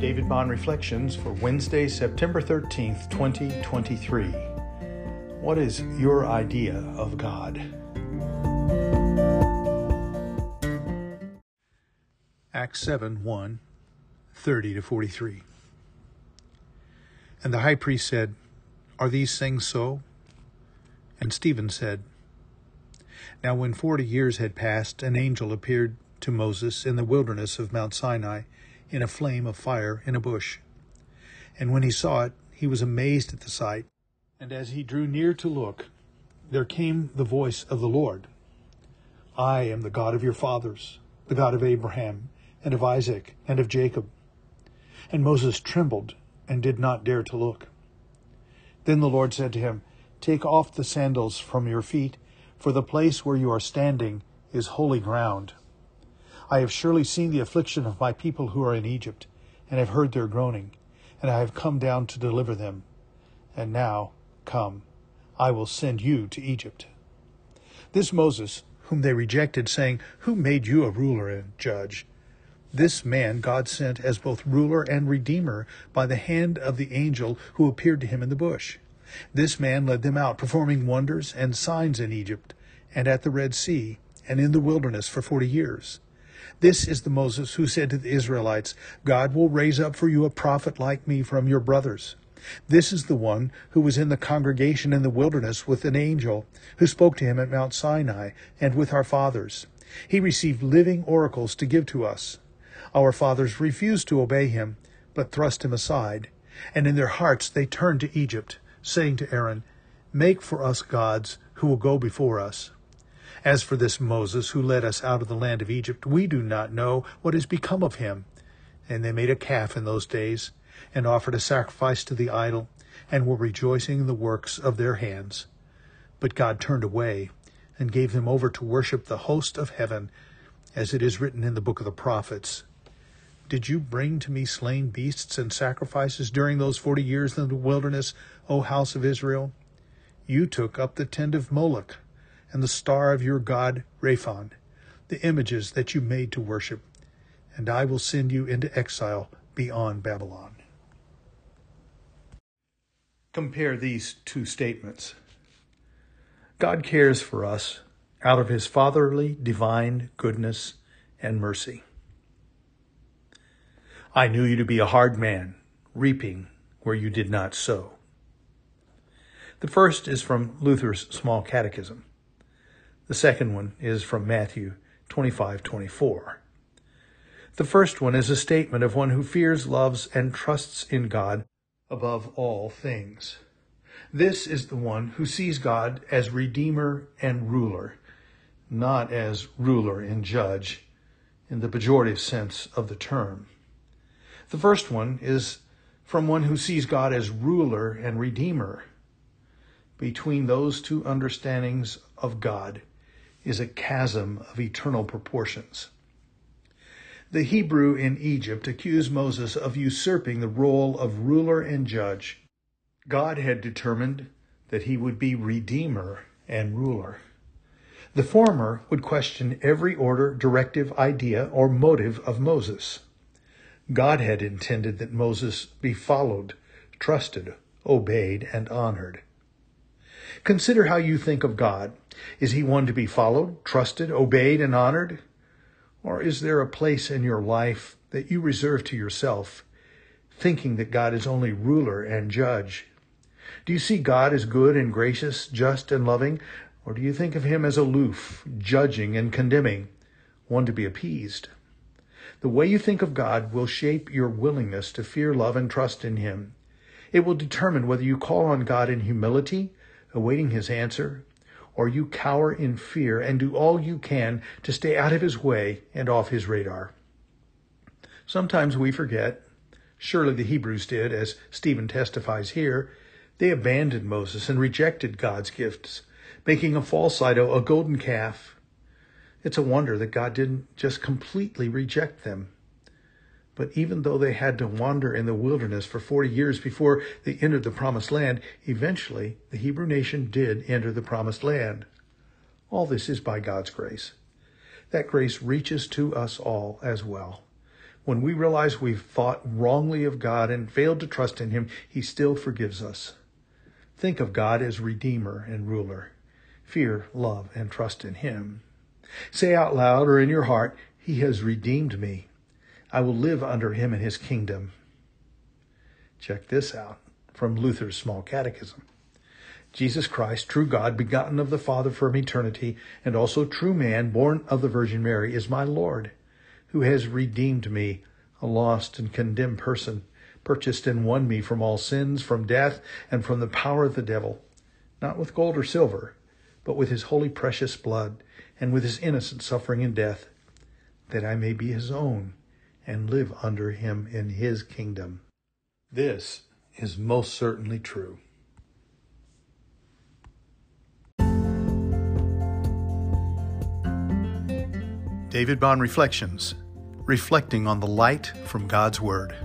David Bond Reflections for Wednesday, September 13th, 2023. What is your idea of God? Acts 7 1 30 to 43. And the high priest said, Are these things so? And Stephen said, Now when forty years had passed, an angel appeared to Moses in the wilderness of Mount Sinai in a flame of fire in a bush. And when he saw it, he was amazed at the sight. And as he drew near to look, there came the voice of the Lord I am the God of your fathers, the God of Abraham, and of Isaac, and of Jacob. And Moses trembled and did not dare to look. Then the Lord said to him, Take off the sandals from your feet, for the place where you are standing is holy ground. I have surely seen the affliction of my people who are in Egypt, and have heard their groaning, and I have come down to deliver them. And now, come, I will send you to Egypt. This Moses, whom they rejected, saying, Who made you a ruler and judge? This man God sent as both ruler and redeemer by the hand of the angel who appeared to him in the bush. This man led them out, performing wonders and signs in Egypt, and at the Red Sea, and in the wilderness for forty years. This is the Moses who said to the Israelites, God will raise up for you a prophet like me from your brothers. This is the one who was in the congregation in the wilderness with an angel who spoke to him at Mount Sinai and with our fathers. He received living oracles to give to us. Our fathers refused to obey him, but thrust him aside. And in their hearts they turned to Egypt, saying to Aaron, Make for us gods who will go before us. As for this Moses who led us out of the land of Egypt, we do not know what has become of him. And they made a calf in those days, and offered a sacrifice to the idol, and were rejoicing in the works of their hands. But God turned away, and gave them over to worship the host of heaven, as it is written in the book of the prophets. Did you bring to me slain beasts and sacrifices during those forty years in the wilderness, O house of Israel? You took up the tent of Moloch and the star of your God, Rephan, the images that you made to worship, and I will send you into exile beyond Babylon. Compare these two statements. God cares for us out of his fatherly, divine goodness and mercy. I knew you to be a hard man, reaping where you did not sow. The first is from Luther's Small Catechism. The second one is from Matthew 25 24. The first one is a statement of one who fears, loves, and trusts in God above all things. This is the one who sees God as Redeemer and ruler, not as ruler and judge in the pejorative sense of the term. The first one is from one who sees God as ruler and Redeemer. Between those two understandings of God is a chasm of eternal proportions. The Hebrew in Egypt accused Moses of usurping the role of ruler and judge. God had determined that he would be redeemer and ruler. The former would question every order, directive, idea, or motive of Moses. God had intended that Moses be followed, trusted, obeyed, and honored. Consider how you think of God. Is he one to be followed, trusted, obeyed, and honored? Or is there a place in your life that you reserve to yourself, thinking that God is only ruler and judge? Do you see God as good and gracious, just and loving? Or do you think of him as aloof, judging and condemning, one to be appeased? The way you think of God will shape your willingness to fear, love, and trust in him. It will determine whether you call on God in humility awaiting his answer, or you cower in fear and do all you can to stay out of his way and off his radar. Sometimes we forget, surely the Hebrews did, as Stephen testifies here, they abandoned Moses and rejected God's gifts, making a false idol, a golden calf. It's a wonder that God didn't just completely reject them. But even though they had to wander in the wilderness for 40 years before they entered the promised land, eventually the Hebrew nation did enter the promised land. All this is by God's grace. That grace reaches to us all as well. When we realize we've thought wrongly of God and failed to trust in Him, He still forgives us. Think of God as Redeemer and Ruler. Fear, love, and trust in Him. Say out loud or in your heart, He has redeemed me. I will live under Him in His kingdom. Check this out from Luther's Small Catechism. Jesus Christ, true God, begotten of the Father from eternity, and also true man, born of the Virgin Mary, is my Lord, who has redeemed me, a lost and condemned person, purchased and won me from all sins, from death, and from the power of the devil, not with gold or silver, but with his holy precious blood, and with his innocent suffering and death, that I may be his own and live under him in his kingdom. This is most certainly true. David Bond Reflections, reflecting on the light from God's Word.